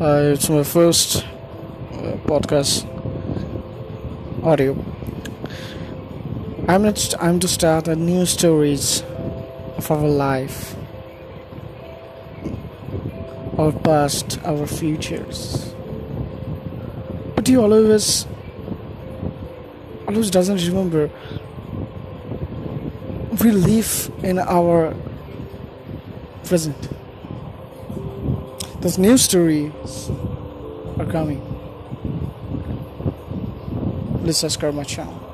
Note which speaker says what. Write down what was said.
Speaker 1: Uh, it's my first uh, podcast audio. I'm not, I'm to start a new stories of our life, our past, our futures. But you always, always doesn't remember. We live in our present. Those new stories are coming. Please subscribe my channel.